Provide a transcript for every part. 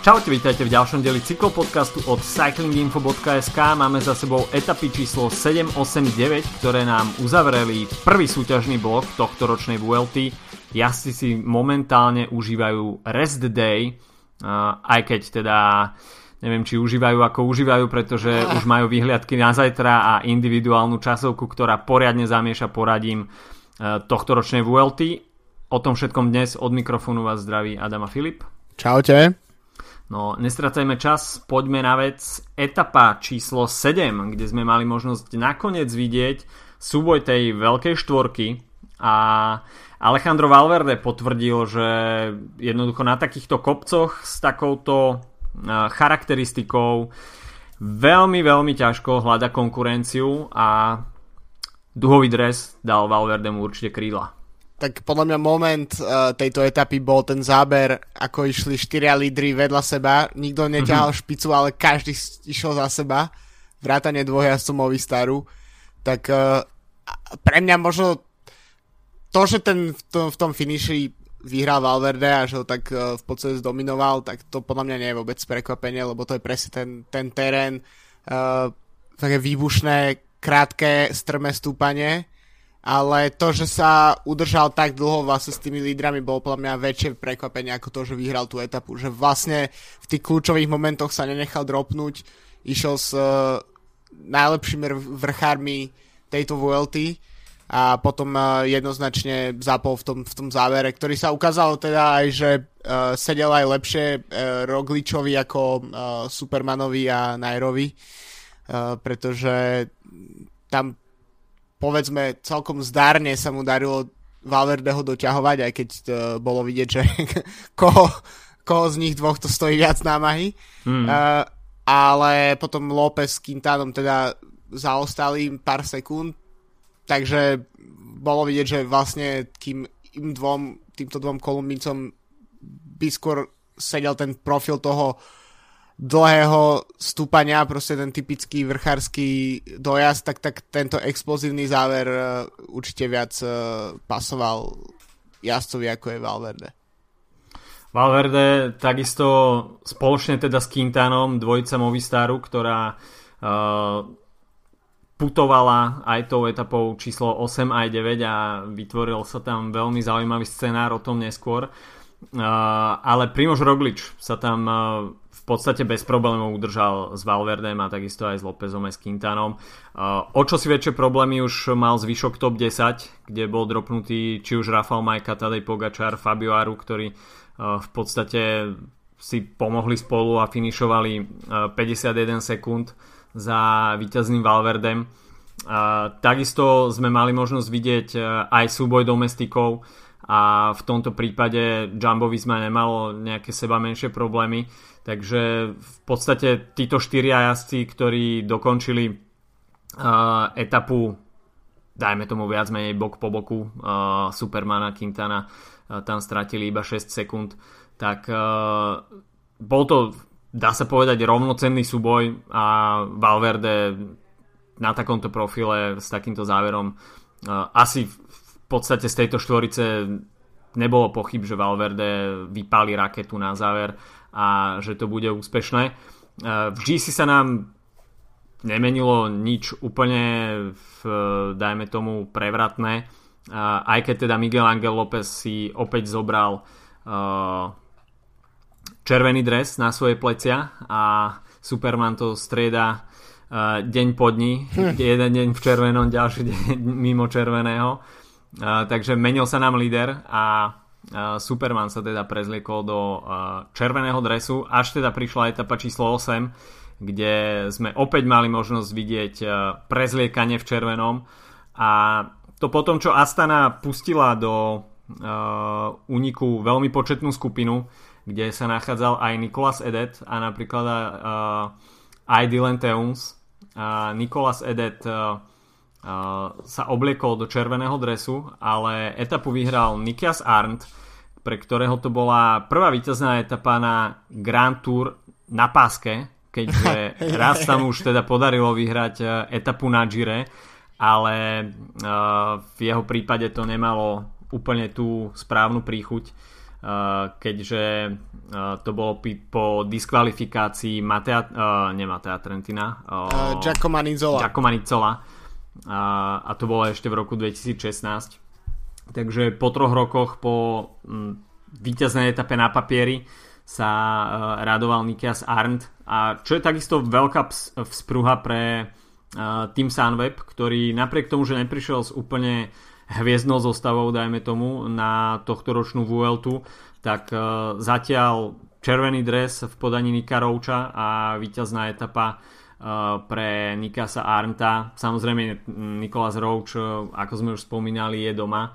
Čaute, vítajte v ďalšom deli cyklopodcastu od cyclinginfo.sk. Máme za sebou etapy číslo 7, 8, 9, ktoré nám uzavreli prvý súťažný blok tohto ročnej VLT. Jazdci si momentálne užívajú rest day, aj keď teda neviem, či užívajú ako užívajú, pretože už majú vyhliadky na zajtra a individuálnu časovku, ktorá poriadne zamieša poradím tohto ročnej VLT. O tom všetkom dnes od mikrofónu vás zdraví Adama Filip. Čaute. No, nestracajme čas, poďme na vec. Etapa číslo 7, kde sme mali možnosť nakoniec vidieť súboj tej veľkej štvorky a Alejandro Valverde potvrdil, že jednoducho na takýchto kopcoch s takouto charakteristikou veľmi, veľmi ťažko hľada konkurenciu a duhový dres dal Valverde mu určite krídla tak podľa mňa moment uh, tejto etapy bol ten záber, ako išli štyria lídry vedľa seba, nikto neťahal mm-hmm. špicu, ale každý išiel za seba, vrátane dvoch jazdcov Movistaru, tak uh, pre mňa možno to, že ten v tom, v tom finiši vyhral Valverde a že ho tak uh, v podstate zdominoval, tak to podľa mňa nie je vôbec prekvapenie, lebo to je presne ten, ten terén, uh, také výbušné, krátke, strmé stúpanie ale to, že sa udržal tak dlho vlastne s tými lídrami, bolo podľa mňa väčšie prekvapenie ako to, že vyhral tú etapu. Že vlastne v tých kľúčových momentoch sa nenechal dropnúť, išiel s uh, najlepšími vrchármi tejto VLT a potom uh, jednoznačne zapol v tom, v tom závere, ktorý sa ukázalo teda aj, že uh, sedel aj lepšie uh, Rogličovi ako uh, Supermanovi a Nairovi, uh, pretože tam povedzme celkom zdárne sa mu darilo Valverdeho doťahovať, aj keď to bolo vidieť, že koho, koho z nich dvoch to stojí viac námahy. Mm. Uh, ale potom López s Quintánom teda zaostali pár sekúnd, takže bolo vidieť, že vlastne kým im dvom, týmto dvom Kolumbincom by skôr sedel ten profil toho dlhého stúpania, proste ten typický vrchársky dojazd, tak, tak tento explozívny záver uh, určite viac uh, pasoval jazdcovi ako je Valverde. Valverde takisto spoločne teda s Quintanom, dvojica Movistaru, ktorá uh, putovala aj tou etapou číslo 8 aj 9 a vytvoril sa tam veľmi zaujímavý scenár o tom neskôr. Uh, ale Primož Roglič sa tam uh, podstate bez problémov udržal s Valverdem a takisto aj s Lópezom a s Quintanom. O čo si väčšie problémy už mal zvyšok top 10, kde bol dropnutý či už Rafael Majka, Tadej Pogačar, Fabio Aru, ktorí v podstate si pomohli spolu a finišovali 51 sekúnd za víťazným Valverdem. Takisto sme mali možnosť vidieť aj súboj domestikov a v tomto prípade Jumbo Visma nemalo nejaké seba menšie problémy Takže v podstate títo štyria jazdci, ktorí dokončili uh, etapu dajme tomu viac menej bok po boku uh, Supermana, Quintana uh, tam stratili iba 6 sekúnd tak uh, bol to dá sa povedať rovnocenný súboj a Valverde na takomto profile s takýmto záverom uh, asi v podstate z tejto štvorice nebolo pochyb, že Valverde vypáli raketu na záver a že to bude úspešné. E, v GC sa nám nemenilo nič úplne v, dajme tomu prevratné e, aj keď teda Miguel Angel López si opäť zobral e, červený dres na svoje plecia a Superman to strieda deň po dni, hm. jeden deň v červenom, ďalší deň mimo červeného. takže menil sa nám líder a Superman sa teda prezliekol do červeného dresu, až teda prišla etapa číslo 8, kde sme opäť mali možnosť vidieť prezliekanie v červenom a to potom, čo Astana pustila do úniku veľmi početnú skupinu, kde sa nachádzal aj Nicolas Edet a napríklad aj Dylan Teuns. Nicolas Edet sa obliekol do červeného dresu, ale etapu vyhral Nikias Arndt, pre ktorého to bola prvá víťazná etapa na Grand Tour na páske, keďže raz sa mu už teda podarilo vyhrať e, etapu na Gire, ale e, v jeho prípade to nemalo úplne tú správnu príchuť keďže to bolo po diskvalifikácii Matea, nie Matea Trentina, Giacomo Nizola. Giacomo Nizola a, a to bolo ešte v roku 2016. Takže po troch rokoch po m, víťaznej etape na papieri sa uh, radoval Nikias Arndt a čo je takisto veľká ps- vzpruha pre uh, Team Sunweb, ktorý napriek tomu, že neprišiel s úplne hviezdnou zostavou, dajme tomu, na tohto ročnú VL2, tak uh, zatiaľ červený dres v podaní Nika Rouča a víťazná etapa pre Nikasa Arnta. Samozrejme Nikolas Rouč, ako sme už spomínali, je doma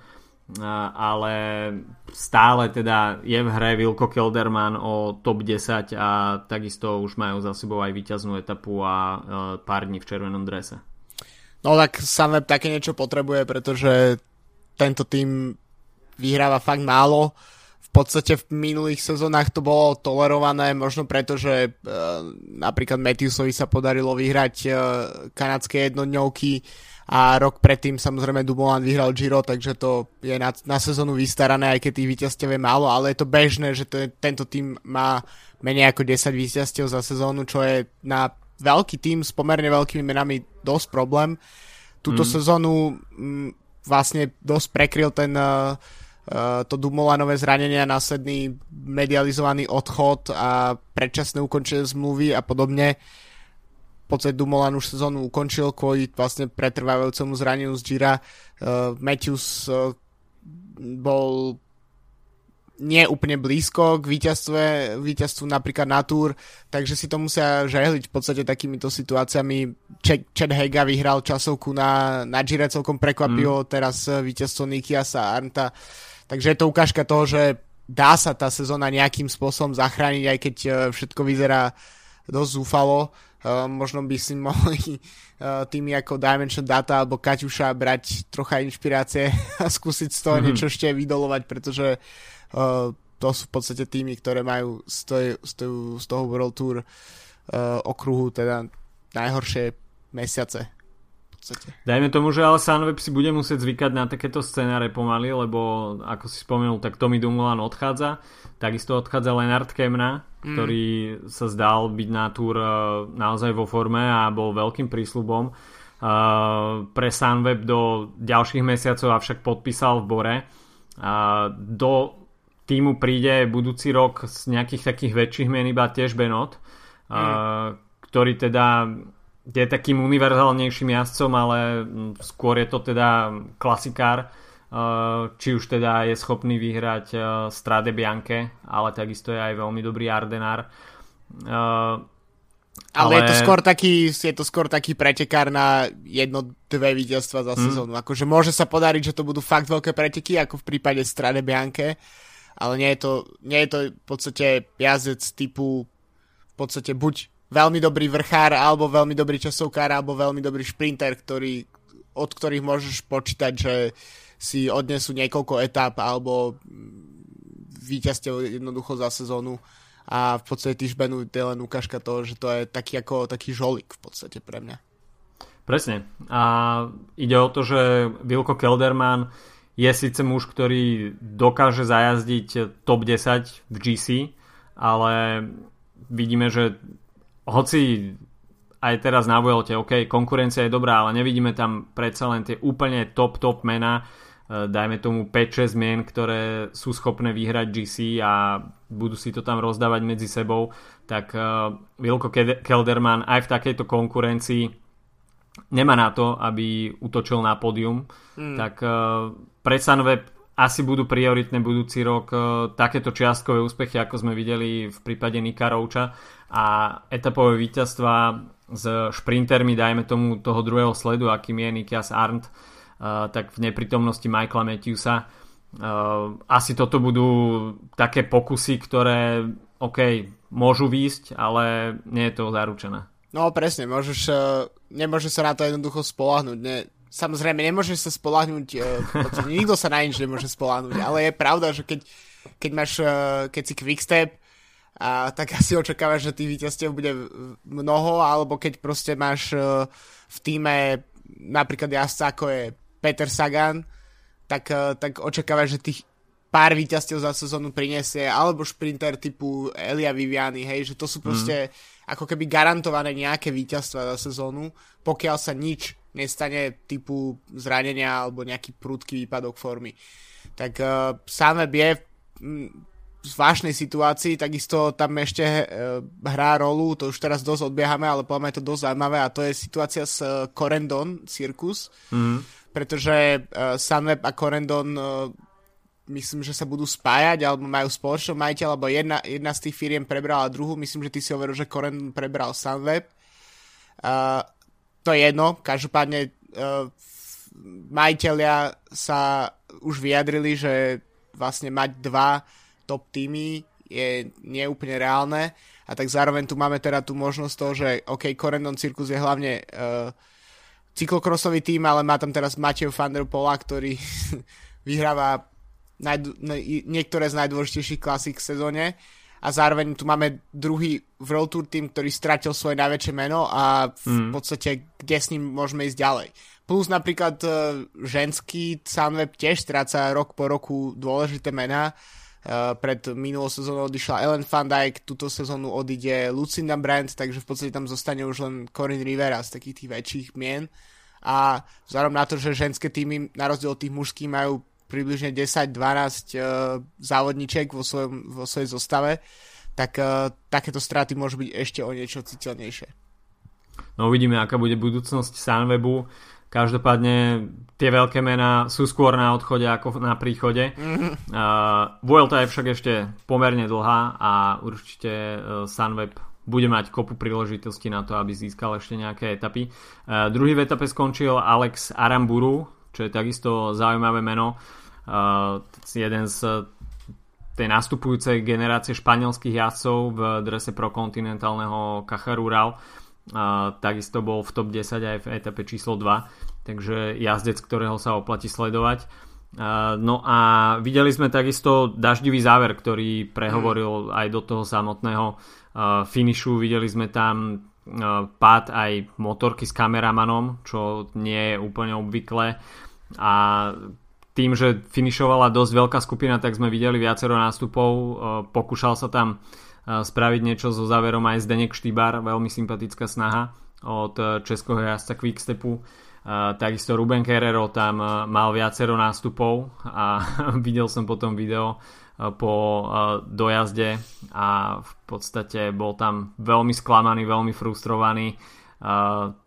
ale stále teda je v hre Wilko Kelderman o top 10 a takisto už majú za sebou aj víťaznú etapu a pár dní v červenom drese. No tak Sunweb také niečo potrebuje, pretože tento tým vyhráva fakt málo. V podstate v minulých sezónach to bolo tolerované, možno preto, že e, napríklad Matthewsovi sa podarilo vyhrať e, kanadské jednodňovky a rok predtým samozrejme Dumoulin vyhral Giro, takže to je na, na sezónu vystarané, aj keď tých víťazstiev je málo, ale je to bežné, že to tento tým má menej ako 10 víťazstiev za sezónu, čo je na veľký tým s pomerne veľkými menami dosť problém. Túto mm. sezónu m, mm, vlastne dosť prekryl ten uh, uh, to Dumoulinové zranenie, následný medializovaný odchod a predčasné ukončenie zmluvy a podobne. Uh, podstate Dumoulin už sezónu ukončil kvôli vlastne pretrvávajúcemu zraneniu z Gira. Uh, Matthews uh, bol nie úplne blízko k víťazstve, víťazstvu napríklad na Tour, takže si to musia žehliť v podstate takýmito situáciami. Chad Hega vyhral časovku na, na Gire celkom prekvapivo, mm. teraz víťazstvo Nikiasa Arnta. Takže je to ukážka toho, že dá sa tá sezóna nejakým spôsobom zachrániť, aj keď všetko vyzerá dosť zúfalo. Uh, možno by si mohli uh, tými ako Dimension Data alebo Kaťuša brať trocha inšpirácie a skúsiť z toho mm-hmm. niečo ešte vydolovať, pretože to sú v podstate týmy, ktoré majú z, toho, z, toho, z toho World Tour uh, okruhu teda najhoršie mesiace podstate. Dajme tomu, že ale Sunweb si bude musieť zvykať na takéto scenáre pomaly, lebo ako si spomenul, tak Tommy Dumoulin odchádza. Takisto odchádza Leonard Kemna, mm. ktorý sa zdal byť na túr e, naozaj vo forme a bol veľkým prísľubom. Uh, pre Sunweb do ďalších mesiacov avšak podpísal v Bore. Uh, do týmu príde budúci rok z nejakých takých väčších men iba tiež Benot, mm. ktorý teda je takým univerzálnejším jazdcom, ale mm, skôr je to teda klasikár, uh, či už teda je schopný vyhrať uh, Strade Bianche, ale takisto je aj veľmi dobrý Ardenár. Ale, ale je to skôr taký, je to skôr taký pretekár na jedno, dve víťazstva za hmm. sezónu. Akože môže sa podariť, že to budú fakt veľké preteky, ako v prípade Strade Bianche, ale nie je to, nie je to v podstate jazdec typu v podstate buď veľmi dobrý vrchár, alebo veľmi dobrý časovkár, alebo veľmi dobrý šprinter, ktorý, od ktorých môžeš počítať, že si odnesú niekoľko etap alebo víťazťov jednoducho za sezónu a v podstate Tišbenu je len ukážka toho, že to je taký ako taký žolík v podstate pre mňa. Presne. A ide o to, že Vilko Kelderman je síce muž, ktorý dokáže zajazdiť top 10 v GC, ale vidíme, že hoci aj teraz na Vuelte, OK, konkurencia je dobrá, ale nevidíme tam predsa len tie úplne top, top mena, e, dajme tomu 5-6 mien, ktoré sú schopné vyhrať GC a budú si to tam rozdávať medzi sebou, tak uh, Wilko Kelderman aj v takejto konkurencii nemá na to, aby utočil na pódium, mm. tak uh, pre Sunweb asi budú prioritné budúci rok takéto čiastkové úspechy, ako sme videli v prípade Nika Rouča a etapové víťazstva s šprintermi, dajme tomu toho druhého sledu, akým je Nikias Arndt, uh, tak v neprítomnosti Michaela Matthewsa. Uh, asi toto budú také pokusy, ktoré OK, môžu výjsť, ale nie je to zaručené. No presne, môžeš, uh, nemôže sa na to jednoducho spolahnuť. Ne, samozrejme, nemôžeš sa spolahnuť, nikto sa na nič nemôže spolahnuť, ale je pravda, že keď, keď máš, keď si quickstep, a tak asi očakávaš, že tých víťazstiev bude mnoho, alebo keď proste máš uh, v týme napríklad jazdca ako je Peter Sagan, tak, uh, tak očakávaš, že tých pár víťazstiev za sezónu prinesie, alebo šprinter typu Elia Viviani, hej, že to sú proste mm. ako keby garantované nejaké víťazstva za sezónu, pokiaľ sa nič nestane typu zranenia alebo nejaký prudký výpadok formy. Tak uh, Sunweb je zvláštnej situácii, takisto tam ešte e, hrá rolu, to už teraz dosť odbiehame, ale podľa je to dosť zaujímavé a to je situácia s e, Corendon Circus, mm. pretože e, Sunweb a Corendon myslím, že sa budú spájať alebo majú spoločného majiteľ, alebo jedna, jedna z tých firiem prebrala druhú, myslím, že ty si hovoril, že Corendon prebral Sunweb. Uh, to je jedno, každopádne uh, majiteľia sa už vyjadrili, že vlastne mať dva top týmy je neúplne reálne a tak zároveň tu máme teda tú možnosť toho, že OK, Corendon Circus je hlavne uh, cyklokrosový tým, ale má tam teraz Matej van der Pola, ktorý vyhráva najd- niektoré z najdôležitejších klasík v sezóne a zároveň tu máme druhý World Tour tým, ktorý stratil svoje najväčšie meno a v mm. podstate kde s ním môžeme ísť ďalej. Plus napríklad uh, ženský Sunweb tiež stráca rok po roku dôležité mená pred minulou sezónou odišla Ellen Van Dijk, túto sezónu odíde Lucinda Brandt, takže v podstate tam zostane už len Corinne Rivera z takých tých väčších mien. A vzhľadom na to, že ženské týmy na rozdiel od tých mužských majú približne 10-12 uh, závodníček vo, svojom, vo svojej zostave, tak uh, takéto straty môžu byť ešte o niečo citeľnejšie. No uvidíme, aká bude budúcnosť Sunwebu. Každopádne tie veľké mená sú skôr na odchode ako na príchode. Mm-hmm. Uh, Vuelta je však ešte pomerne dlhá a určite uh, Sunweb bude mať kopu príležitosti na to, aby získal ešte nejaké etapy. Uh, druhý v etape skončil Alex Aramburu, čo je takisto zaujímavé meno. Uh, jeden z tej nastupujúcej generácie španielských jazdcov v drese pro kontinentálneho Caja Rural. Uh, takisto bol v top 10 aj v etape číslo 2 takže jazdec, ktorého sa oplatí sledovať. No a videli sme takisto daždivý záver, ktorý prehovoril aj do toho samotného finišu. Videli sme tam pád aj motorky s kameramanom, čo nie je úplne obvyklé. A tým, že finišovala dosť veľká skupina, tak sme videli viacero nástupov. Pokúšal sa tam spraviť niečo so záverom aj Zdenek Štýbar, veľmi sympatická snaha od českého jazdca Quickstepu takisto Ruben Kerrero tam mal viacero nástupov a videl som potom video po dojazde a v podstate bol tam veľmi sklamaný, veľmi frustrovaný.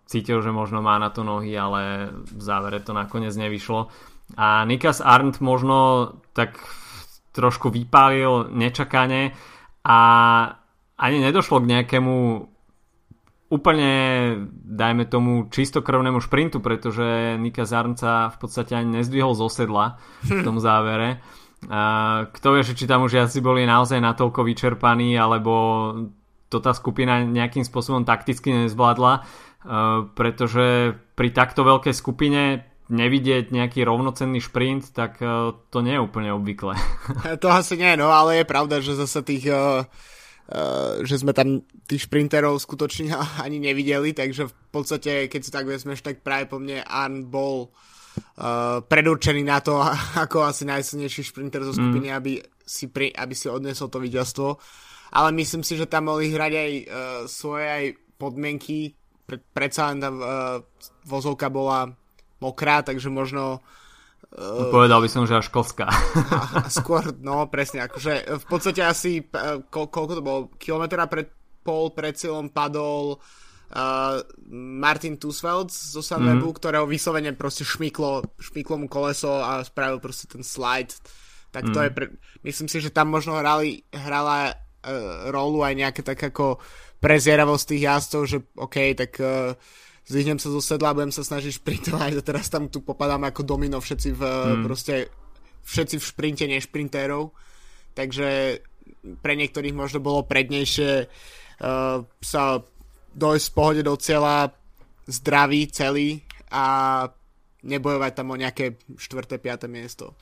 Cítil, že možno má na to nohy, ale v závere to nakoniec nevyšlo. A Nikas Arndt možno tak trošku vypálil nečakane a ani nedošlo k nejakému úplne, dajme tomu, čistokrvnému šprintu, pretože Nika Zarnca v podstate ani nezdvihol zo sedla v tom závere. Kto vie, či tam už asi boli naozaj natoľko vyčerpaní, alebo to tá skupina nejakým spôsobom takticky nezvládla, pretože pri takto veľkej skupine nevidieť nejaký rovnocenný šprint, tak to nie je úplne obvyklé. To asi nie, no ale je pravda, že zase tých uh Uh, že sme tam tých šprinterov skutočne ani nevideli, takže v podstate, keď si tak vezmeš, tak práve po mne Arn bol uh, predurčený na to, ako asi najsilnejší šprinter zo skupiny, mm. aby, si pri, aby si odnesol to víťazstvo. Ale myslím si, že tam mohli hrať aj uh, svoje aj podmienky. Pre, predsa len tá uh, vozovka bola mokrá, takže možno Uh, Povedal by som, že až Koska. A, a skôr, no presne, akože v podstate asi ko, koľko to bolo, kilometra pred pol pred cieľom padol uh, Martin Tusveld zo Sunwebu, mm-hmm. ktorého vyslovene proste šmyklo, šmyklo mu koleso a spravil proste ten slide. Tak to mm. je, pre, myslím si, že tam možno hrali, hrala uh, rolu aj nejaké tak ako prezieravosť tých jazdcov, že OK, tak uh, zvihnem sa zo sedla, budem sa snažiť šprintovať a teraz tam tu popadáme ako domino všetci v, mm. proste, všetci v šprinte nešprintérov. Takže pre niektorých možno bolo prednejšie uh, sa dojsť v pohode do cieľa zdravý, celý a nebojovať tam o nejaké 4. 5. miesto.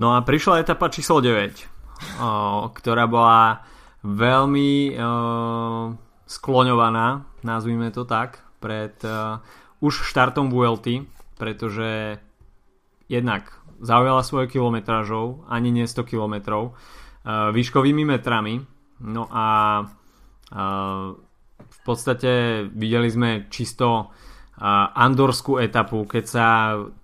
No a prišla etapa číslo 9, o, ktorá bola veľmi o, skloňovaná, nazvime to tak, pred uh, už štartom VLT, pretože jednak zaujala svoje kilometrážou, ani nie 100 kilometrov, výškovými metrami. No a v podstate videli sme čisto andorskú etapu, keď sa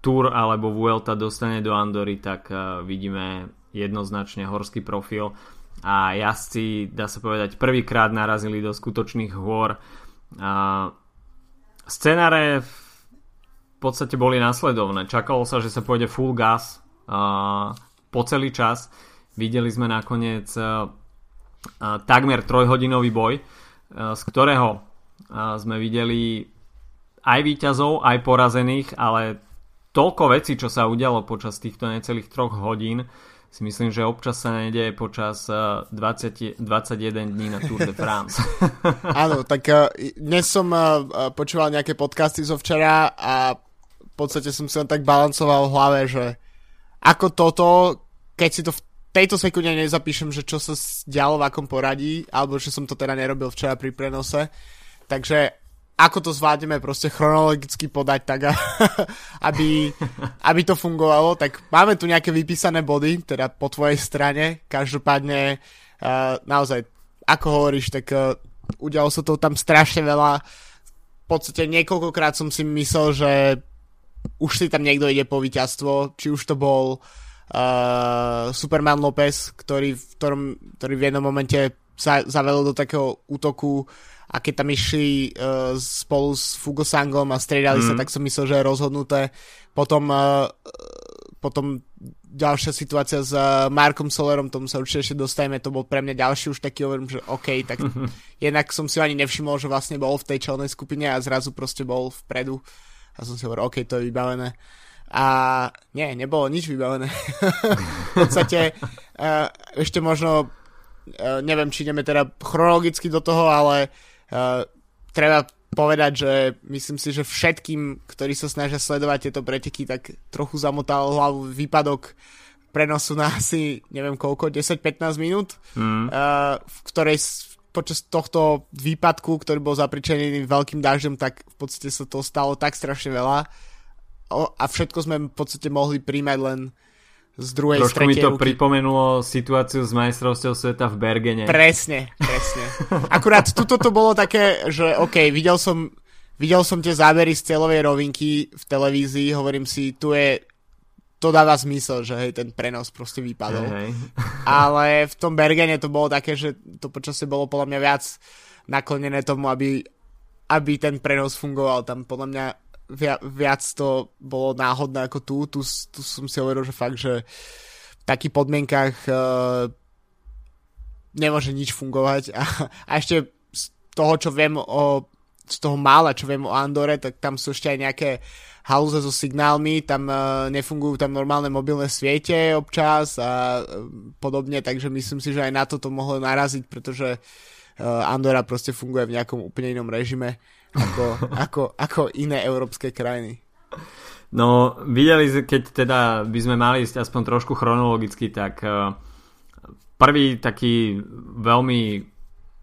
Tour alebo Vuelta dostane do Andory, tak vidíme jednoznačne horský profil a jazdci, dá sa povedať, prvýkrát narazili do skutočných hôr. Scenáre v podstate boli následovné. Čakalo sa, že sa pôjde full gas po celý čas. Videli sme nakoniec takmer trojhodinový boj, z ktorého sme videli aj výťazov, aj porazených, ale toľko vecí, čo sa udialo počas týchto necelých troch hodín, si myslím, že občas sa nedieje počas 20, 21 dní na Tour de France. Áno, tak uh, dnes som uh, počúval nejaké podcasty zo včera a v podstate som len tak balancoval v hlave, že ako toto, keď si to v tejto sekunde nezapíšem, že čo sa dialo v akom poradí, alebo že som to teda nerobil včera pri prenose. Takže ako to zvládneme proste chronologicky podať tak, aby, aby to fungovalo, tak máme tu nejaké vypísané body, teda po tvojej strane, každopádne uh, naozaj, ako hovoríš, tak uh, udialo sa to tam strašne veľa, v podstate niekoľkokrát som si myslel, že už si tam niekto ide po víťazstvo, či už to bol uh, Superman Lopez, ktorý v, ktorom, ktorý v jednom momente sa zavelil do takého útoku a keď tam išli uh, spolu s Fugosangom a striedali mm. sa, mhm. tak som myslel, že je rozhodnuté. Potom, uh, potom ďalšia situácia s uh, Markom Solerom, tomu sa určite ešte dostajeme, to bol pre mňa ďalší už taký overím, že OK, tak jednak som si ani nevšimol, že vlastne bol v tej čelnej skupine a zrazu proste bol vpredu a som si hovoril, OK, to je vybavené. A nie, nebolo nič vybavené. v podstate uh, ešte možno uh, neviem, či ideme teda chronologicky do toho, ale Uh, treba povedať, že myslím si, že všetkým, ktorí sa snažia sledovať tieto preteky, tak trochu zamotal hlavu výpadok prenosu na asi, neviem koľko, 10-15 minút, mm. uh, v ktorej počas tohto výpadku, ktorý bol zapričený veľkým dažďom, tak v podstate sa to stalo tak strašne veľa o, a všetko sme v podstate mohli príjmať len z druhej Trošku mi to ruky. pripomenulo situáciu z majstrovstiev sveta v Bergene. Presne, presne. Akurát tuto to bolo také, že OK, videl som, videl som tie zábery z cieľovej rovinky v televízii, hovorím si, tu je to dáva zmysel, že hej, ten prenos proste vypadol. Hey, hey. Ale v tom Bergene to bolo také, že to počasie bolo podľa mňa viac naklonené tomu, aby, aby ten prenos fungoval. Tam podľa mňa viac to bolo náhodné ako tu. Tu, tu som si hovoril, že fakt, že v takých podmienkach uh, nemôže nič fungovať a, a ešte z toho, čo viem o z toho mála, čo viem o Andore, tak tam sú ešte aj nejaké halúze so signálmi, tam uh, nefungujú tam normálne mobilné siete občas a uh, podobne, takže myslím si, že aj na to to mohlo naraziť, pretože uh, Andora proste funguje v nejakom úplne inom režime ako, ako, ako iné európske krajiny. No, videli, keď teda by sme mali ísť aspoň trošku chronologicky, tak uh, prvý taký veľmi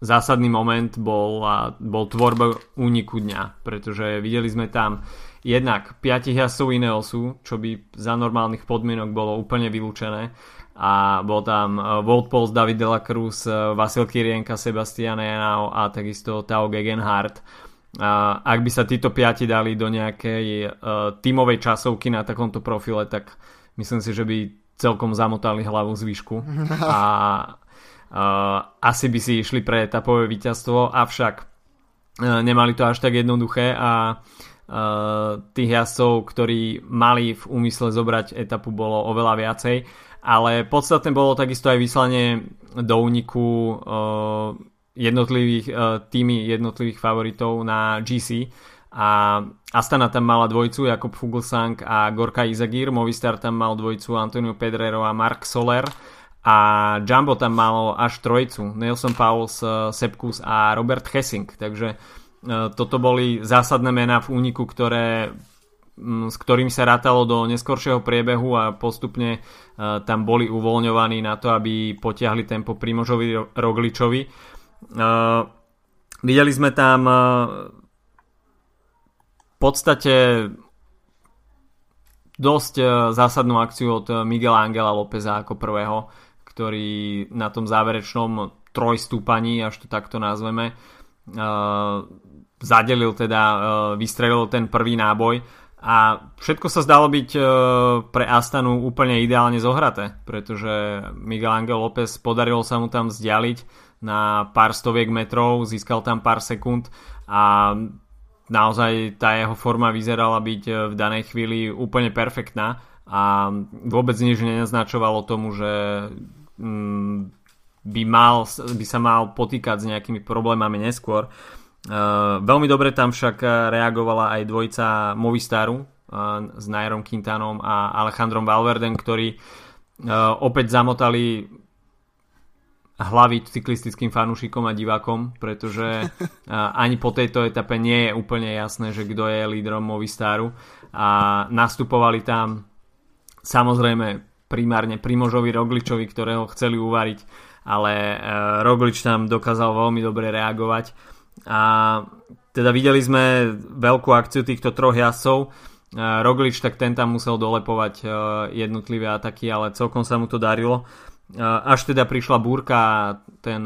zásadný moment bol, uh, bol tvorba úniku dňa, pretože videli sme tam jednak 5 jazdcov Ineosu, čo by za normálnych podmienok bolo úplne vylúčené a bol tam uh, Wout Pols, David de la Cruz, uh, Vasil Kirienka, Sebastian Janao a takisto Tao Gegenhardt a ak by sa títo piati dali do nejakej uh, tímovej časovky na takomto profile, tak myslím si, že by celkom zamotali hlavu z výšku. A uh, asi by si išli pre etapové víťazstvo, avšak uh, nemali to až tak jednoduché a tých jazdcov, ktorí mali v úmysle zobrať etapu bolo oveľa viacej, ale podstatné bolo takisto aj vyslanie do úniku jednotlivých uh, týmy jednotlivých favoritov na GC a Astana tam mala dvojcu Jakob Fuglsang a Gorka Izagir, Movistar tam mal dvojcu Antonio Pedrero a Mark Soler. A Jumbo tam malo až trojcu Nelson Pauls, uh, Sepkus a Robert Hessing, takže uh, toto boli zásadné mená v úniku, ktoré s ktorým sa rátalo do neskoršieho priebehu a postupne tam boli uvoľňovaní na to, aby potiahli tempo Primožovi Rogličovi Uh, videli sme tam uh, v podstate dosť zásadnú akciu od Miguela Angela Lópeza ako prvého, ktorý na tom záverečnom trojstúpaní, až to takto nazveme, zadelil teda, vystrelil ten prvý náboj. A všetko sa zdalo byť pre Astanu úplne ideálne zohraté, pretože Miguel Angel López podarilo sa mu tam vzdialiť na pár stoviek metrov, získal tam pár sekúnd a naozaj tá jeho forma vyzerala byť e, v danej chvíli úplne perfektná a vôbec nič nenaznačovalo tomu, že mm, by, mal, by sa mal potýkať s nejakými problémami neskôr. Uh, veľmi dobre tam však reagovala aj dvojica Movistaru uh, s Nairom Quintanom a Alejandrom Valverdem, ktorí opäť zamotali hlavy cyklistickým fanúšikom a divákom, pretože ani po tejto etape nie je úplne jasné, že kto je lídrom Movistaru. A nastupovali tam samozrejme primárne Primožovi Rogličovi, ktorého chceli uvariť, ale e, Roglič tam dokázal veľmi dobre reagovať. A teda videli sme veľkú akciu týchto troch jazdcov. Roglič tak ten tam musel dolepovať e, jednotlivé ataky, ale celkom sa mu to darilo až teda prišla búrka ten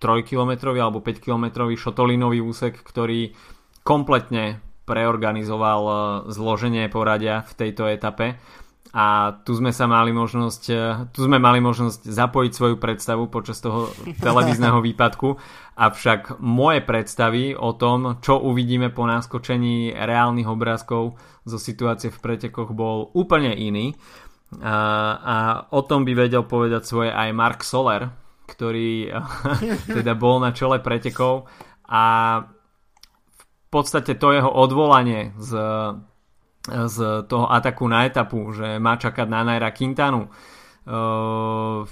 3-kilometrový e, alebo 5-kilometrový šotolinový úsek, ktorý kompletne preorganizoval e, zloženie poradia v tejto etape. A tu sme sa mali možnosť e, tu sme mali možnosť zapojiť svoju predstavu počas toho televízneho výpadku. Avšak moje predstavy o tom, čo uvidíme po náskočení reálnych obrázkov zo situácie v pretekoch bol úplne iný a, a o tom by vedel povedať svoje aj Mark Soler, ktorý teda bol na čele pretekov. A v podstate to jeho odvolanie z, z toho ataku na etapu, že má čakať na Naira Quintanu, uh,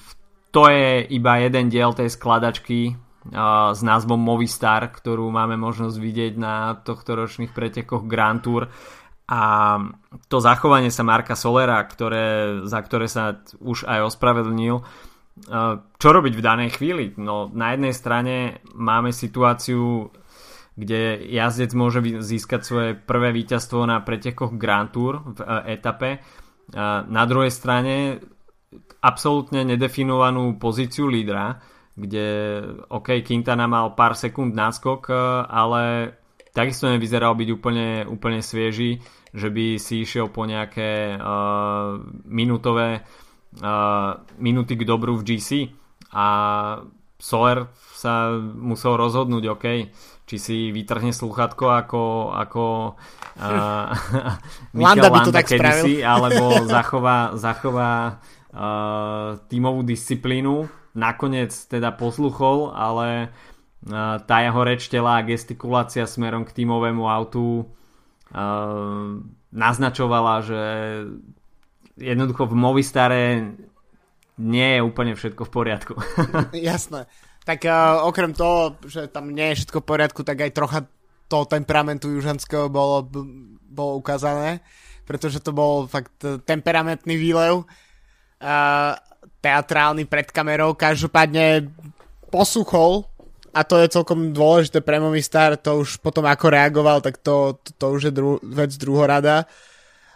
to je iba jeden diel tej skladačky uh, s názvom Movistar, ktorú máme možnosť vidieť na tohto ročných pretekoch Grand Tour a to zachovanie sa Marka Solera, ktoré, za ktoré sa už aj ospravedlnil, e, čo robiť v danej chvíli? No, na jednej strane máme situáciu, kde jazdec môže získať svoje prvé víťazstvo na pretekoch Grand Tour v e, etape. E, na druhej strane absolútne nedefinovanú pozíciu lídra, kde OK, Quintana mal pár sekúnd náskok, ale takisto nevyzeral byť úplne, úplne svieži že by si išiel po nejaké uh, minútové uh, minúty k dobru v GC a Soler sa musel rozhodnúť, OK, či si vytrhne sluchatko ako, ako uh, Landa by to tak kedysi, alebo zachová, zachová uh, tímovú disciplínu. Nakoniec teda posluchol, ale uh, tá jeho reč tela a gestikulácia smerom k tímovému autu naznačovala, že jednoducho v Movistare nie je úplne všetko v poriadku. Jasné. Tak uh, okrem toho, že tam nie je všetko v poriadku, tak aj trocha toho temperamentu južanského bolo, bolo ukázané, pretože to bol fakt temperamentný výlev, uh, teatrálny pred kamerou, každopádne posuchol a to je celkom dôležité pre Movistar, to už potom ako reagoval, tak to, to, to už je dru, vec druhorada.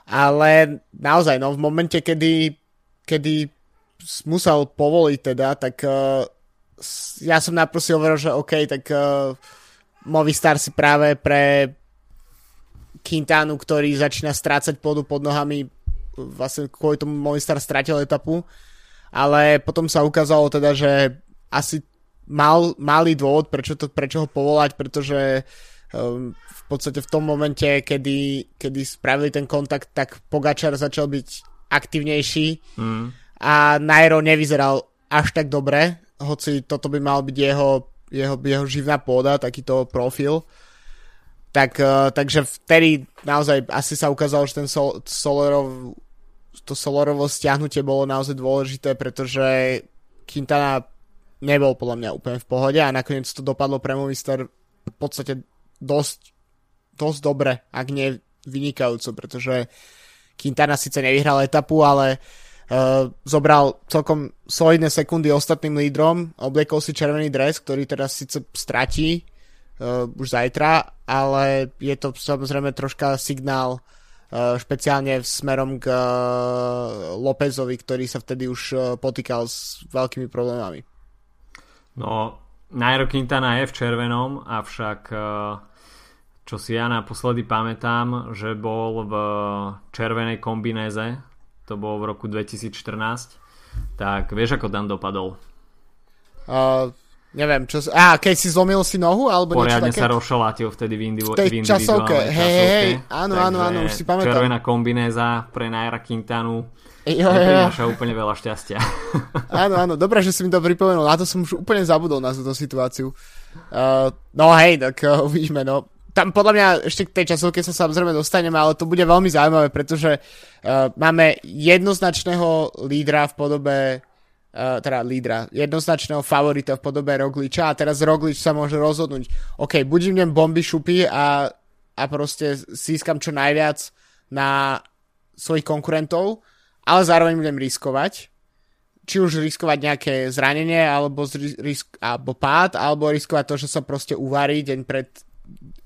Ale naozaj, no v momente, kedy, kedy musel povoliť teda, tak uh, ja som naprosil hovoril, že OK, tak uh, Movistar si práve pre Quintanu, ktorý začína strácať pôdu pod nohami, vlastne kvôli tomu Movistar stratil etapu, ale potom sa ukázalo teda, že asi mal, malý dôvod, prečo, to, prečo ho povolať, pretože um, v podstate v tom momente, kedy, kedy spravili ten kontakt, tak Pogačar začal byť aktivnejší mm. a Nairo nevyzeral až tak dobre, hoci toto by mal byť jeho, jeho, jeho živná pôda, takýto profil. Tak, uh, takže vtedy naozaj asi sa ukázalo, že ten Sol, Solerov, to Solorovo stiahnutie bolo naozaj dôležité, pretože Quintana nebol podľa mňa úplne v pohode a nakoniec to dopadlo pre Movistar v podstate dosť, dosť dobre, ak nie vynikajúco, pretože Quintana síce nevyhral etapu, ale uh, zobral celkom solidné sekundy ostatným lídrom, obliekol si červený dres, ktorý teraz síce stratí uh, už zajtra, ale je to samozrejme troška signál špeciálne smerom k Lópezovi, ktorý sa vtedy už potýkal s veľkými problémami. No, Nairo Quintana je v červenom, avšak čo si ja naposledy pamätám, že bol v červenej kombinéze, to bolo v roku 2014, tak vieš ako tam dopadol? Uh, Neviem, čo... Á, keď si zlomil si nohu, alebo Poriadne niečo také? sa rozšalátil vtedy v, indivu- v v časovke. Hej, hej, áno, áno, áno, už si pamätám. Červená kombinéza pre Naira Quintanu jo, neprináša úplne veľa šťastia. áno, áno, dobré, že si mi to pripomenul. Na to som už úplne zabudol na túto situáciu. Uh, no hej, tak uh, uvidíme, no. Tam podľa mňa ešte k tej časovke sa samozrejme dostaneme, ale to bude veľmi zaujímavé, pretože uh, máme jednoznačného lídra v podobe uh, teda lídra, jednoznačného favorita v podobe Rogliča a teraz Roglič sa môže rozhodnúť, OK, buď idem bomby šupy a, a proste získam čo najviac na svojich konkurentov, ale zároveň budem riskovať, či už riskovať nejaké zranenie, alebo, risk, alebo pád, alebo riskovať to, že sa proste uvarí deň pred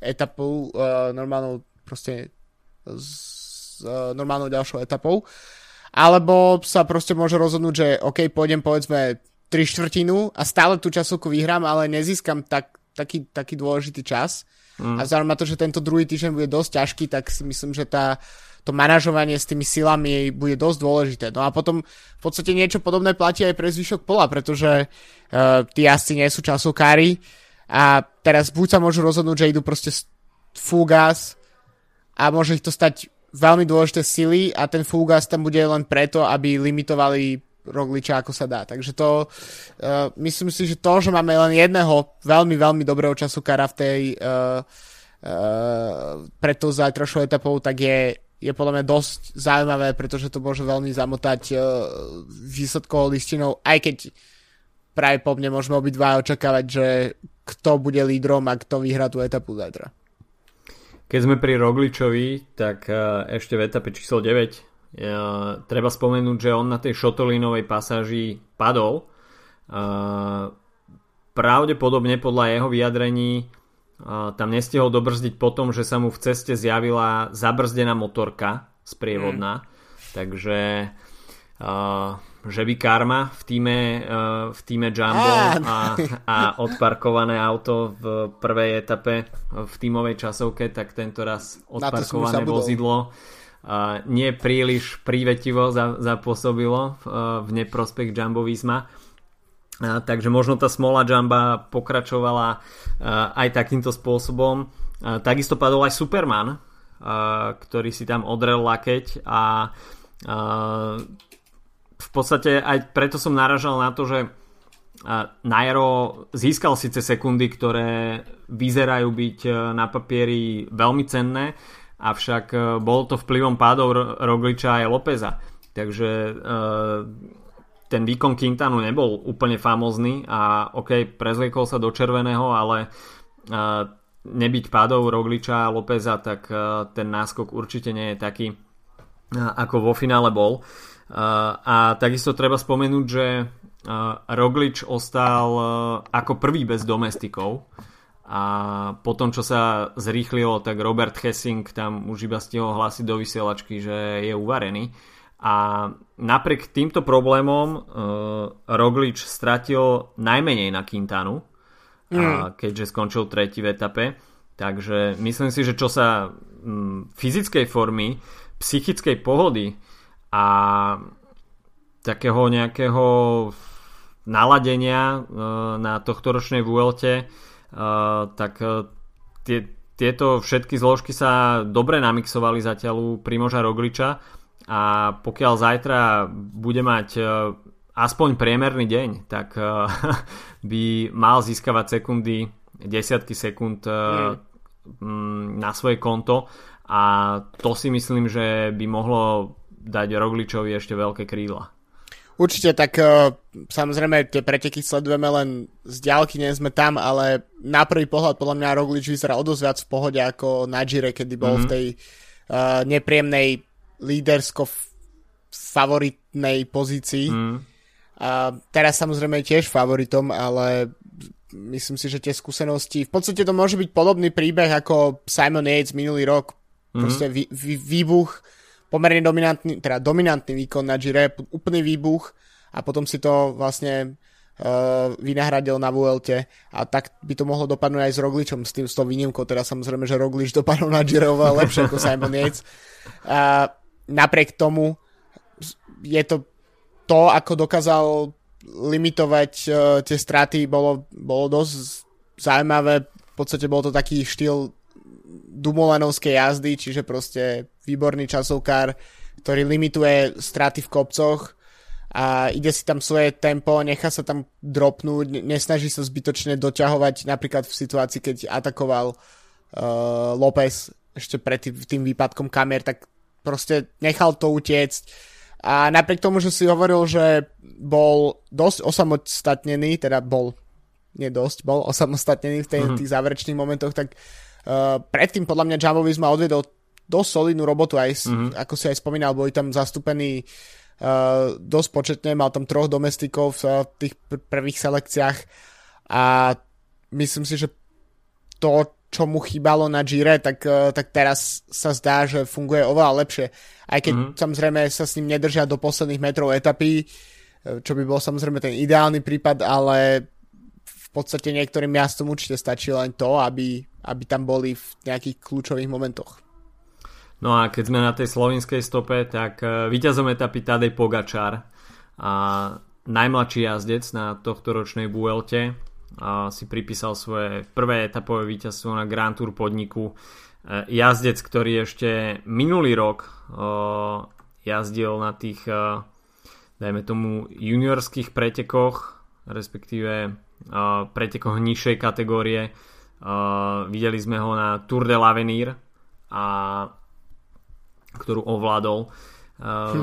etapou, uh, normálnou proste s uh, normálnou ďalšou etapou. Alebo sa proste môže rozhodnúť, že OK, pôjdem povedzme 3 štvrtinu a stále tú časovku vyhrám, ale nezískam tak, taký, taký dôležitý čas. Mm. A vzhľadom na to, že tento druhý týždeň bude dosť ťažký, tak si myslím, že tá, to manažovanie s tými silami bude dosť dôležité. No a potom v podstate niečo podobné platí aj pre zvyšok pola, pretože uh, tí asi nie sú časovkári a teraz buď sa môžu rozhodnúť, že idú proste full gas a môže ich to stať veľmi dôležité sily a ten Fugas tam bude len preto, aby limitovali Rogliča ako sa dá. Takže to, uh, myslím si, že to, že máme len jedného veľmi, veľmi dobrého času kara v tej uh, uh, pred tou zajtrašou etapou, tak je, je podľa mňa dosť zaujímavé, pretože to môže veľmi zamotať uh, výsledkovou listinou, aj keď práve po mne môžeme obidva očakávať, že kto bude lídrom a kto vyhrá tú etapu zajtra. Keď sme pri Rogličovi, tak e, ešte v etape číslo 9 e, treba spomenúť, že on na tej šotolínovej pasáži padol. E, pravdepodobne podľa jeho vyjadrení tam nestihol dobrzdiť po tom, že sa mu v ceste zjavila zabrzdená motorka sprievodná. Mm. Takže že by karma v týme, uh, v týme Jumbo a, a odparkované auto v prvej etape v tímovej časovke, tak tento raz odparkované vozidlo nie príliš prívetivo zapôsobilo uh, v neprospech Jumbo Visma. Uh, takže možno tá smola Jamba pokračovala uh, aj takýmto spôsobom. Uh, takisto padol aj Superman, uh, ktorý si tam odrel lakeť a uh, v podstate aj preto som naražal na to, že Nairo získal síce sekundy, ktoré vyzerajú byť e, na papieri veľmi cenné, avšak e, bol to vplyvom pádov Rogliča aj Lópeza. Takže e, ten výkon Quintanu nebol úplne famózny a ok, prezliekol sa do červeného, ale nebyť pádov Rogliča a Lópeza, tak ten náskok určite nie je taký, ako vo finále bol. A takisto treba spomenúť, že Roglič ostal ako prvý bez domestikov a potom čo sa zrýchlilo, tak Robert Hessing tam už iba stihol hlásiť do vysielačky, že je uvarený. A napriek týmto problémom Roglič stratil najmenej na Quintanu, mm. keďže skončil tretí v etape. Takže myslím si, že čo sa fyzickej formy, psychickej pohody a takého nejakého naladenia e, na tohto ročnej VLT, e, tak e, tie, tieto všetky zložky sa dobre namixovali zatiaľ u Primoža Rogliča a pokiaľ zajtra bude mať aspoň priemerný deň, tak by mal získavať sekundy, desiatky sekúnd mm. na svoje konto a to si myslím, že by mohlo dať Rogličovi ešte veľké krídla. Určite, tak uh, samozrejme tie preteky sledujeme len z ďalky, nie sme tam, ale na prvý pohľad podľa mňa Roglič vyzerá o dosť viac v pohode ako na Gire, kedy bol mm-hmm. v tej uh, nepríjemnej lídersko favoritnej pozícii. Mm. A teraz samozrejme je tiež favoritom, ale myslím si, že tie skúsenosti, v podstate to môže byť podobný príbeh ako Simon Yates minulý rok, Proste vý, vý, výbuch, pomerne dominantný, teda dominantný výkon na Gire, úplný výbuch a potom si to vlastne uh, vynahradil na VLT a tak by to mohlo dopadnúť aj s Rogličom s tým s tou výnimkou, teda samozrejme, že Roglič dopadol na Gire oveľa lepšie ako Simon Yates. A napriek tomu je to to, ako dokázal limitovať uh, tie straty, bolo, bolo dosť zaujímavé. V podstate bol to taký štýl Dumolanovskej jazdy, čiže proste výborný časovkár, ktorý limituje straty v kopcoch a ide si tam svoje tempo, nechá sa tam dropnúť, nesnaží sa zbytočne doťahovať napríklad v situácii, keď atakoval uh, López ešte pred tým, tým výpadkom kamer, tak proste nechal to utiecť a napriek tomu, že si hovoril, že bol dosť osamostatnený, teda bol, nie dosť, bol osamostatnený v tej, mm-hmm. tých záverečných momentoch, tak Uh, predtým podľa mňa Jumbo Visma odvedol dosť solidnú robotu, aj, mm-hmm. ako si aj spomínal, boli tam zastúpení uh, dosť početne, mal tam troch domestikov v uh, tých pr- prvých selekciách a myslím si, že to, čo mu chýbalo na Gire, tak, uh, tak teraz sa zdá, že funguje oveľa lepšie. Aj keď mm-hmm. samozrejme sa s ním nedržia do posledných metrov etapy, čo by bol samozrejme ten ideálny prípad, ale v podstate niektorým jazdcom určite stačí len to, aby, aby tam boli v nejakých kľúčových momentoch. No a keď sme na tej slovinskej stope, tak e, víťazom etapy Tadej Pogačar a najmladší jazdec na tohto ročnej Vuelte a si pripísal svoje prvé etapové víťazstvo na Grand Tour podniku. E, jazdec, ktorý ešte minulý rok e, jazdil na tých dajme tomu juniorských pretekoch respektíve pretekoch nižšej kategórie videli sme ho na Tour de l'Avenir a ktorú ovládol. Hm.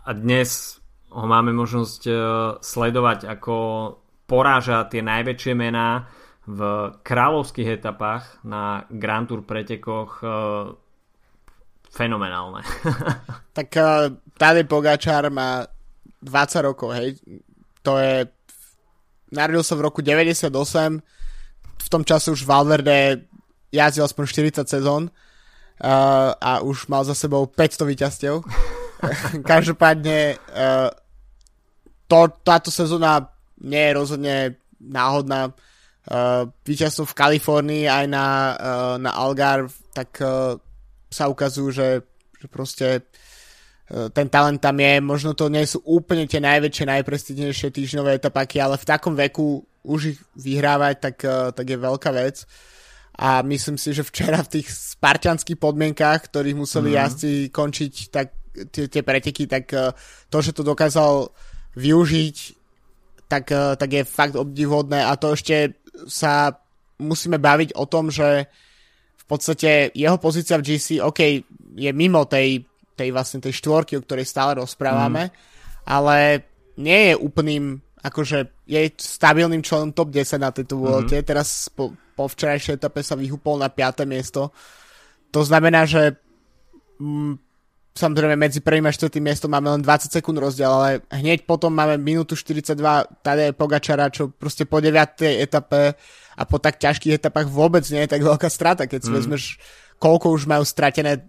A dnes ho máme možnosť sledovať, ako poráža tie najväčšie mená v kráľovských etapách na Grand Tour pretekoch uh, fenomenálne. tak uh, Tadej Pogačar má 20 rokov, hej. To je... Narodil sa v roku 98, v tom čase už Valverde jazdil aspoň 40 sezón uh, a už mal za sebou 500 víťazstiev. Každopádne uh, to, táto sezóna nie je rozhodne náhodná. Uh, víťazstvo v Kalifornii aj na, uh, na Algarve, tak uh, sa ukazujú, že, že proste uh, ten talent tam je. Možno to nie sú úplne tie najväčšie, najprestížnejšie týždňové etapáky, ale v takom veku už ich vyhrávať, tak, eh, tak je veľká vec. A myslím si, že včera v tých spartianských podmienkách, ktorých museli mm-hmm. jazdci končiť tak, tie, tie preteky, tak eh, to, že to dokázal využiť, tak, eh, tak je fakt obdivhodné a to ešte sa musíme baviť o tom, že v podstate jeho pozícia v GC, OK, je mimo tej, tej vlastne tej štvorky, o ktorej stále rozprávame, mm. ale nie je úplným akože je stabilným členom top 10 na tejto Vuelte. Mm-hmm. Teraz po, po včerajšej etape sa vyhúpol na 5. miesto. To znamená, že mm, samozrejme medzi prvým a štvrtým miestom máme len 20 sekúnd rozdiel, ale hneď potom máme minútu 42 tady je Pogačara, čo proste po 9. etape a po tak ťažkých etapách vôbec nie je tak veľká strata, keď si mm. vezmeš, koľko už majú stratené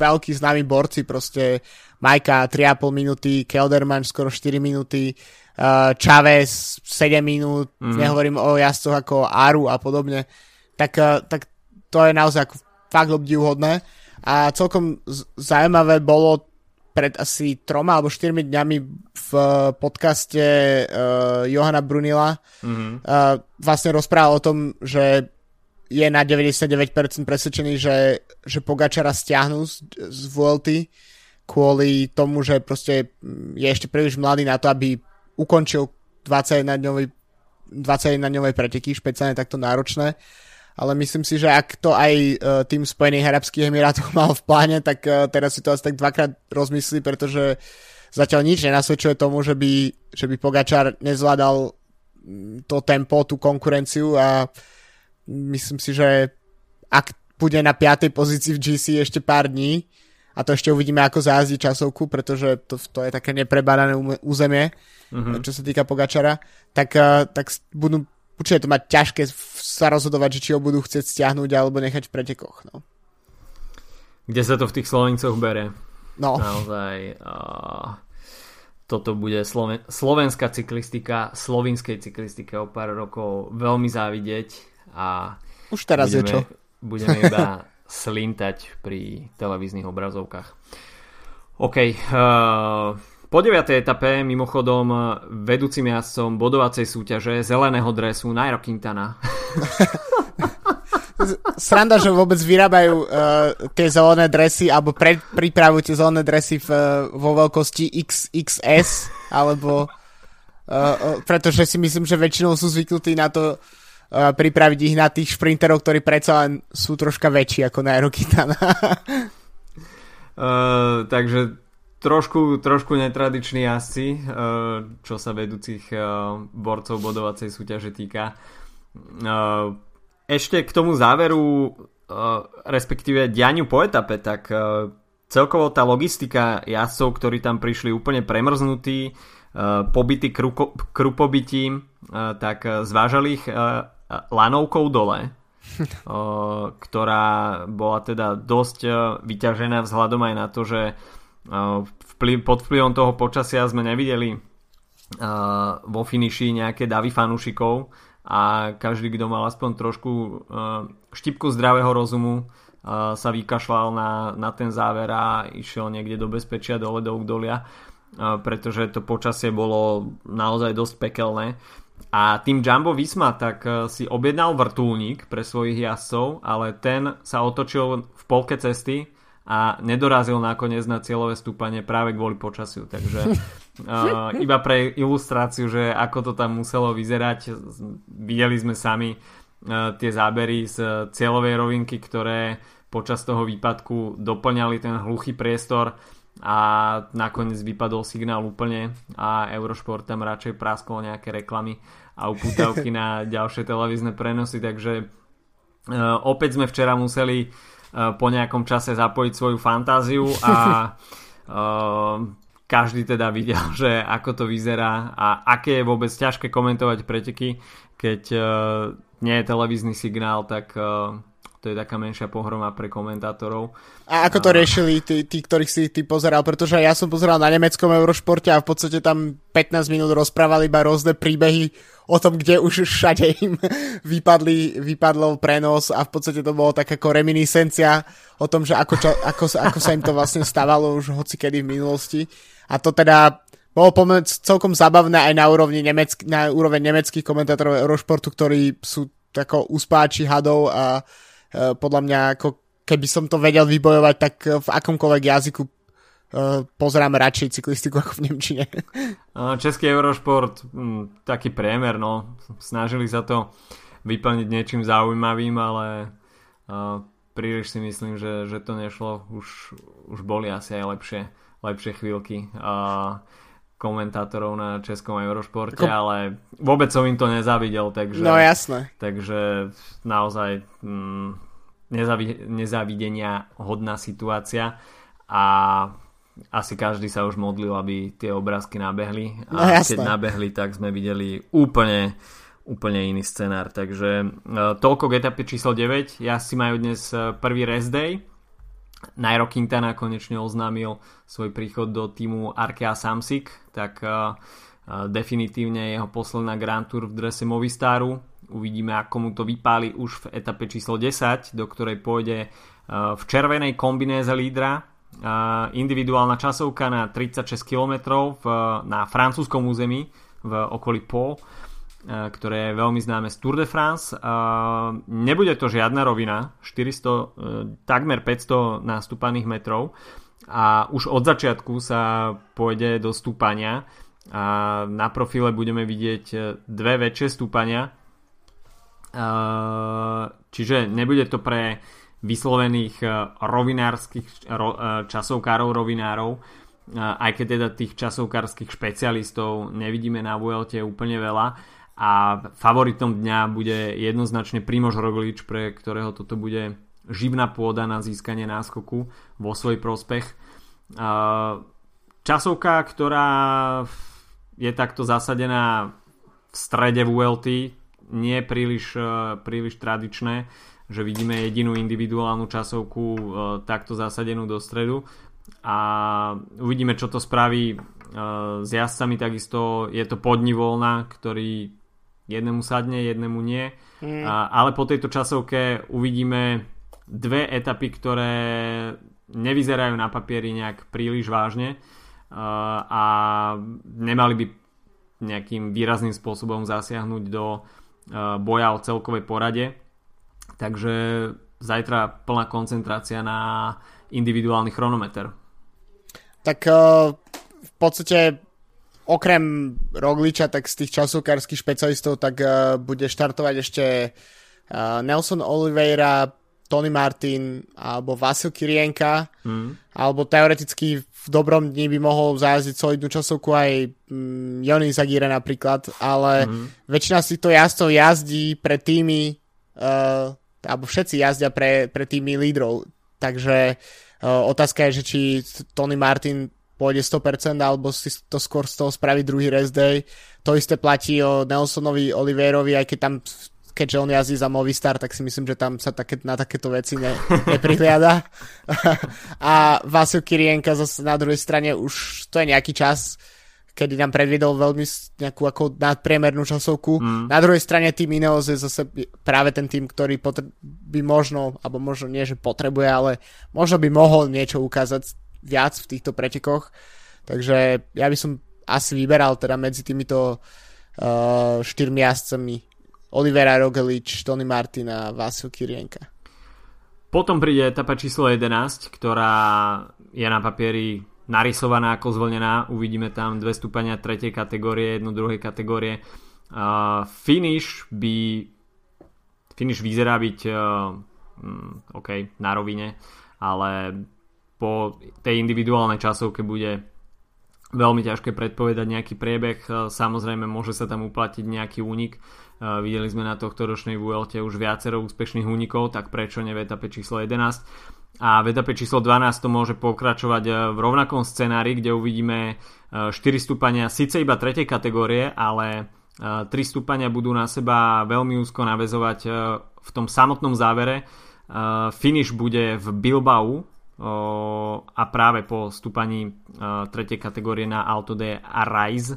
veľkí známi borci, proste Majka 3,5 minúty, Kelderman skoro 4 minúty, uh, Chavez 7 minút, mm-hmm. nehovorím o jazdcoch ako Aru a podobne, tak, uh, tak to je naozaj ako fakt obdivhodné. A celkom zaujímavé bolo pred asi troma alebo štyrmi dňami v uh, podcaste uh, Johana Brunila mm-hmm. uh, vlastne rozprával o tom, že je na 99% presvedčený, že, že Pogačara stiahnu z, z VLT kvôli tomu, že proste je ešte príliš mladý na to, aby ukončil 21-dňový 21-dňové preteky, špeciálne takto náročné. Ale myslím si, že ak to aj uh, tým Spojených Arabských Emirátov mal v pláne, tak uh, teraz si to asi tak dvakrát rozmyslí, pretože zatiaľ nič nenasvedčuje tomu, že by, že by Pogačar nezvládal mm, to tempo, tú konkurenciu a myslím si, že ak bude na 5. pozícii v GC ešte pár dní, a to ešte uvidíme, ako zájazdí časovku, pretože to, to je také neprebadané územie, mm-hmm. čo sa týka Pogačara, tak, uh, tak budú určite to mať ťažké sa rozhodovať, že či ho budú chcieť stiahnuť alebo nechať v pretekoch. No. kde sa to v tých Slovencoch bere. No. Naozaj uh, toto bude Sloven- slovenská cyklistika, slovinskej cyklistike o pár rokov veľmi závidieť a už teraz budeme, je čo. Budeme iba slintať pri televíznych obrazovkách. OK. Uh, po 9. etape mimochodom vedúcim jazdcom bodovacej súťaže zeleného dresu Nairo Quintana. Sranda, že vôbec vyrábajú uh, tie zelené dresy alebo pre, pripravujú tie zelené dresy v, vo veľkosti XXS alebo uh, pretože si myslím, že väčšinou sú zvyknutí na to uh, pripraviť ich na tých šprinterov, ktorí predsa len sú troška väčší ako Nairo Quintana. uh, takže trošku, trošku netradiční jazdci, eh, čo sa vedúcich eh, borcov bodovacej súťaže týka. Eh, ešte k tomu záveru, respektíve dianiu po etape, tak celkovo tá logistika jazdcov, ktorí tam prišli úplne premrznutí, pobytí krupobytím, tak zvážali ich lanovkou dole, ktorá bola teda dosť vyťažená vzhľadom aj na to, že pod vplyvom toho počasia sme nevideli vo finiši nejaké davy fanúšikov a každý, kto mal aspoň trošku štipku zdravého rozumu sa vykašľal na, na ten záver a išiel niekde do bezpečia do ledov dolia pretože to počasie bolo naozaj dosť pekelné. A tým Jumbo Visma tak si objednal vrtulník pre svojich jazdcov, ale ten sa otočil v polke cesty a nedorazil nakoniec na cieľové stúpanie práve kvôli počasiu. Takže uh, iba pre ilustráciu, že ako to tam muselo vyzerať, videli sme sami uh, tie zábery z cieľovej rovinky, ktoré počas toho výpadku doplňali ten hluchý priestor a nakoniec vypadol signál úplne a Eurošport tam radšej praskol nejaké reklamy a upútavky na ďalšie televízne prenosy, takže uh, opäť sme včera museli Eh, po nejakom čase zapojiť svoju fantáziu a uh, každý teda videl, že ako to vyzerá a aké je vôbec ťažké komentovať preteky, keď uh, nie je televízny signál, tak to je taká menšia pohroma pre komentátorov. A ako to riešili tí, tí, ktorých si ty pozeral? Pretože ja som pozeral na nemeckom Eurošporte a v podstate tam 15 minút rozprávali iba rôzne príbehy o tom, kde už všade im vypadli, vypadlo prenos a v podstate to bolo taká ako reminiscencia o tom, že ako, ča, ako, ako sa im to vlastne stávalo už hoci kedy v minulosti. A to teda bolo pomec celkom zabavné aj na úrovni nemeck- na úroveň nemeckých komentátorov Eurošportu, ktorí sú tako uspáči hadov a e, podľa mňa ako keby som to vedel vybojovať, tak v akomkoľvek jazyku pozerám radšej cyklistiku ako v Nemčine. Český Eurošport, hm, taký priemer, no. Snažili sa to vyplniť niečím zaujímavým, ale uh, príliš si myslím, že, že to nešlo. Už, už boli asi aj lepšie, lepšie chvíľky uh, komentátorov na Českom Eurošporte, Ako... ale vôbec som im to nezavidel, takže... No jasné. Takže naozaj hm, nezavi- nezavidenia hodná situácia a asi každý sa už modlil, aby tie obrázky nabehli. A no, keď nabehli, tak sme videli úplne úplne iný scenár, takže uh, toľko k etape číslo 9 ja si majú dnes uh, prvý rest day. Nairo Quintana konečne oznámil svoj príchod do týmu Arkea Samsic. Tak uh, definitívne jeho posledná Grand Tour v drese Movistaru. Uvidíme ako mu to vypáli už v etape číslo 10 do ktorej pôjde v červenej kombinéze lídra individuálna časovka na 36 km na francúzskom území v okolí Po, ktoré je veľmi známe z Tour de France. Nebude to žiadna rovina, 400, e, takmer 500 nástupaných metrov. A už od začiatku sa pôjde do stúpania. Na profile budeme vidieť e, dve väčšie stúpania. Čiže nebude to pre vyslovených eh, rovinárskych ro, eh, časovkárov, rovinárov, aj keď teda tých časovkárskych špecialistov nevidíme na Vuelte úplne veľa. A favoritom dňa bude jednoznačne Primož Roglič, pre ktorého toto bude živná pôda na získanie náskoku vo svoj prospech. Časovka, ktorá je takto zasadená v strede VLT, nie príliš, príliš tradičné že vidíme jedinú individuálnu časovku uh, takto zasadenú do stredu a uvidíme, čo to spraví uh, s jazdcami, takisto je to podni voľna, ktorý jednému sadne, jednému nie, mm. a, ale po tejto časovke uvidíme dve etapy, ktoré nevyzerajú na papieri nejak príliš vážne uh, a nemali by nejakým výrazným spôsobom zasiahnuť do uh, boja o celkovej porade. Takže zajtra plná koncentrácia na individuálny chronometer. Tak uh, v podstate okrem Rogliča, tak z tých časovkárskych špecialistov, tak uh, bude štartovať ešte uh, Nelson Oliveira, Tony Martin alebo Vasil Kirienka, mm. alebo teoreticky v dobrom dni by mohol zajazdiť solidnú časovku aj mm, Jony Zagire napríklad, ale mm. väčšina z týchto jazdcov jazdí pre týmy, uh, alebo všetci jazdia pre, pre týmy lídrov, takže uh, otázka je, že či Tony Martin pôjde 100% alebo si to skôr z toho spraví druhý rest day. To isté platí o Nelsonovi Oliverovi, aj keď tam keďže on jazdí za Movistar, tak si myslím, že tam sa také, na takéto veci ne, neprihliada. a Vasil Kirienka zase na druhej strane už to je nejaký čas, kedy nám predviedol veľmi nejakú ako nadpriemernú časovku. Mm. Na druhej strane tým Ineos je zase práve ten tým, ktorý potre- by možno, alebo možno nie, že potrebuje, ale možno by mohol niečo ukázať viac v týchto pretekoch. Takže ja by som asi vyberal teda medzi týmito uh, štyrmi jazdcami Olivera Rogelič, Tony Martin a Vasil Kirienka. Potom príde etapa číslo 11, ktorá je na papieri narysovaná ako zvlnená. Uvidíme tam dve stúpania tretej kategórie, jednu druhej kategórie. Uh, finish by finish vyzerá byť uh, OK, na rovine, ale po tej individuálnej časovke bude veľmi ťažké predpovedať nejaký priebeh. Samozrejme, môže sa tam uplatiť nejaký únik videli sme na tohto ročnej VLT už viacero úspešných únikov, tak prečo ne v etape číslo 11. A v etape číslo 12 to môže pokračovať e, v rovnakom scenári, kde uvidíme 4 e, stúpania síce iba 3. kategórie, ale 3 e, stúpania budú na seba veľmi úzko navezovať v tom samotnom závere. Finish bude v Bilbao a práve po stúpaní 3. kategórie na Alto de Arraiz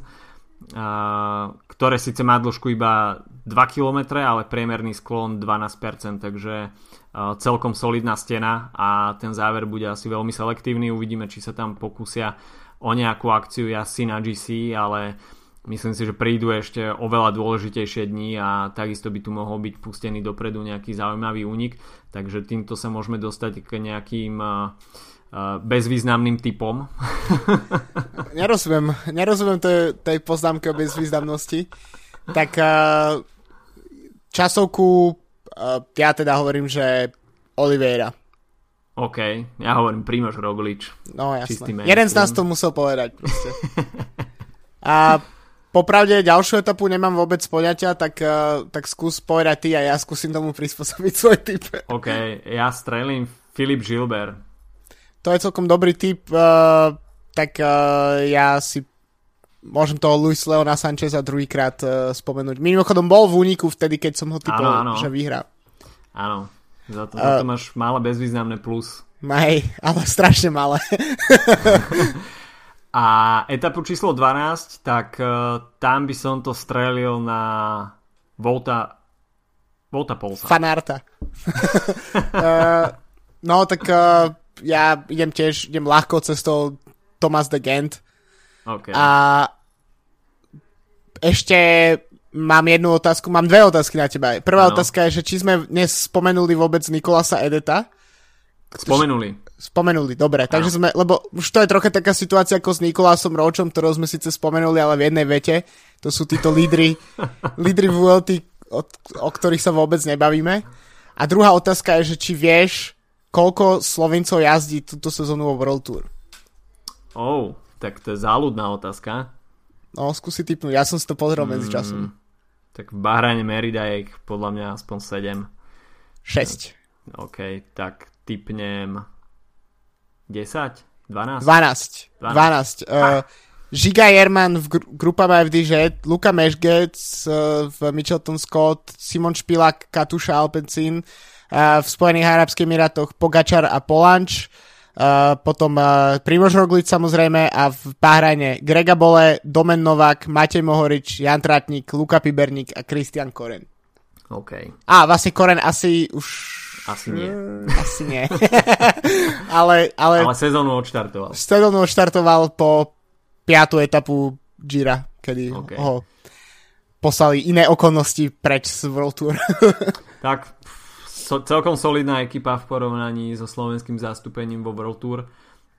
ktoré síce má dĺžku iba 2 km, ale priemerný sklon 12%, takže celkom solidná stena a ten záver bude asi veľmi selektívny. Uvidíme, či sa tam pokúsia o nejakú akciu jazdci na GC, ale myslím si, že prídu ešte oveľa dôležitejšie dni a takisto by tu mohol byť pustený dopredu nejaký zaujímavý únik, takže týmto sa môžeme dostať k nejakým bezvýznamným typom. nerozumiem, nerozumiem tej, tej poznámke o bezvýznamnosti. Tak časovku ja teda hovorím, že Oliveira. OK, ja hovorím Primož Roglič. No jasné. Jeden z nás to musel povedať proste. A popravde ďalšiu etapu nemám vôbec poňatia, tak, uh, tak skús povedať ty a ja skúsim tomu prispôsobiť svoj typ. OK, ja strelím Filip Gilbert to je celkom dobrý tip, uh, tak uh, ja si môžem toho Luis Leona Sancheza druhýkrát uh, spomenúť. Mimochodom bol v úniku vtedy, keď som ho typoval, že vyhrá. Áno, za to, uh, za to máš malé bezvýznamné plus. Hej, ale strašne malé. A etapu číslo 12, tak uh, tam by som to strelil na Volta Volta Polsa. Fanarta. uh, no, tak uh, ja idem tiež, idem ľahko cestou Thomas de Gent. Okay. A ešte mám jednu otázku, mám dve otázky na teba. Prvá ano. otázka je, že či sme dnes spomenuli vôbec Nikolasa Edeta. Spomenuli. Spomenuli, dobre. Takže sme, lebo už to je trocha taká situácia ako s Nikolásom Ročom, ktorého sme síce spomenuli, ale v jednej vete. To sú títo lídry, lídry VLT, o, o ktorých sa vôbec nebavíme. A druhá otázka je, že či vieš, koľko Slovencov jazdí túto sezónu vo World Tour? Oh, tak to je záľudná otázka. No, skúsi typnúť, ja som si to pozrel medzi mm, časom. Tak v Bahrajne Merida je podľa mňa aspoň 7. 6. OK, tak typnem 10? 12? 12. 12. 12. Uh, Žiga Jerman v gr- grupama FDŽ, Luka Mešgec uh, v Mitchelton Scott, Simon Špilák, Katuša Alpencin, v Spojených Arabských Emirátoch Pogačar a Polanč, Uh, potom uh, Primož Roglič samozrejme a v Bahrajne Grega Bole, Domen Novák, Matej Mohorič, Jan Tratník, Luka Piberník a Christian Koren. OK. A vlastne Koren asi už... Asi nie. Mm, asi nie. ale, ale... Ale sezónu odštartoval. Sezónu odštartoval po piatú etapu Gira, kedy okay. ho poslali iné okolnosti preč z World Tour. tak so, celkom solidná ekipa v porovnaní so slovenským zastúpením vo World Tour.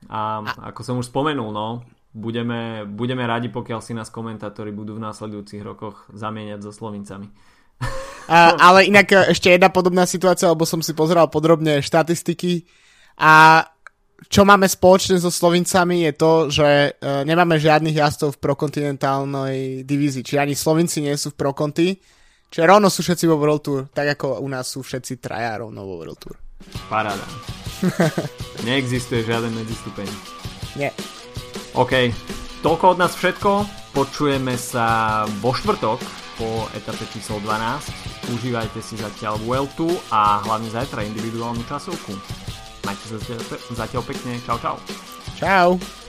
A, a ako som už spomenul, no, budeme, budeme radi, pokiaľ si nás komentátori budú v následujúcich rokoch zamieňať so Slovincami. A, ale inak e, ešte jedna podobná situácia, lebo som si pozeral podrobne štatistiky a čo máme spoločné so Slovincami je to, že uh, nemáme žiadnych jazdcov v prokontinentálnej divízii, či ani Slovinci nie sú v prokonti, Čiže rovno sú všetci vo World Tour, tak ako u nás sú všetci traja rovno vo World Tour. Paráda. Neexistuje žiaden medzistupeň. Nie. OK, toľko od nás všetko. Počujeme sa vo štvrtok po etape číslo 12. Užívajte si zatiaľ Vueltu a hlavne zajtra individuálnu časovku. Majte sa zatiaľ pekne. Čau, čau. Čau.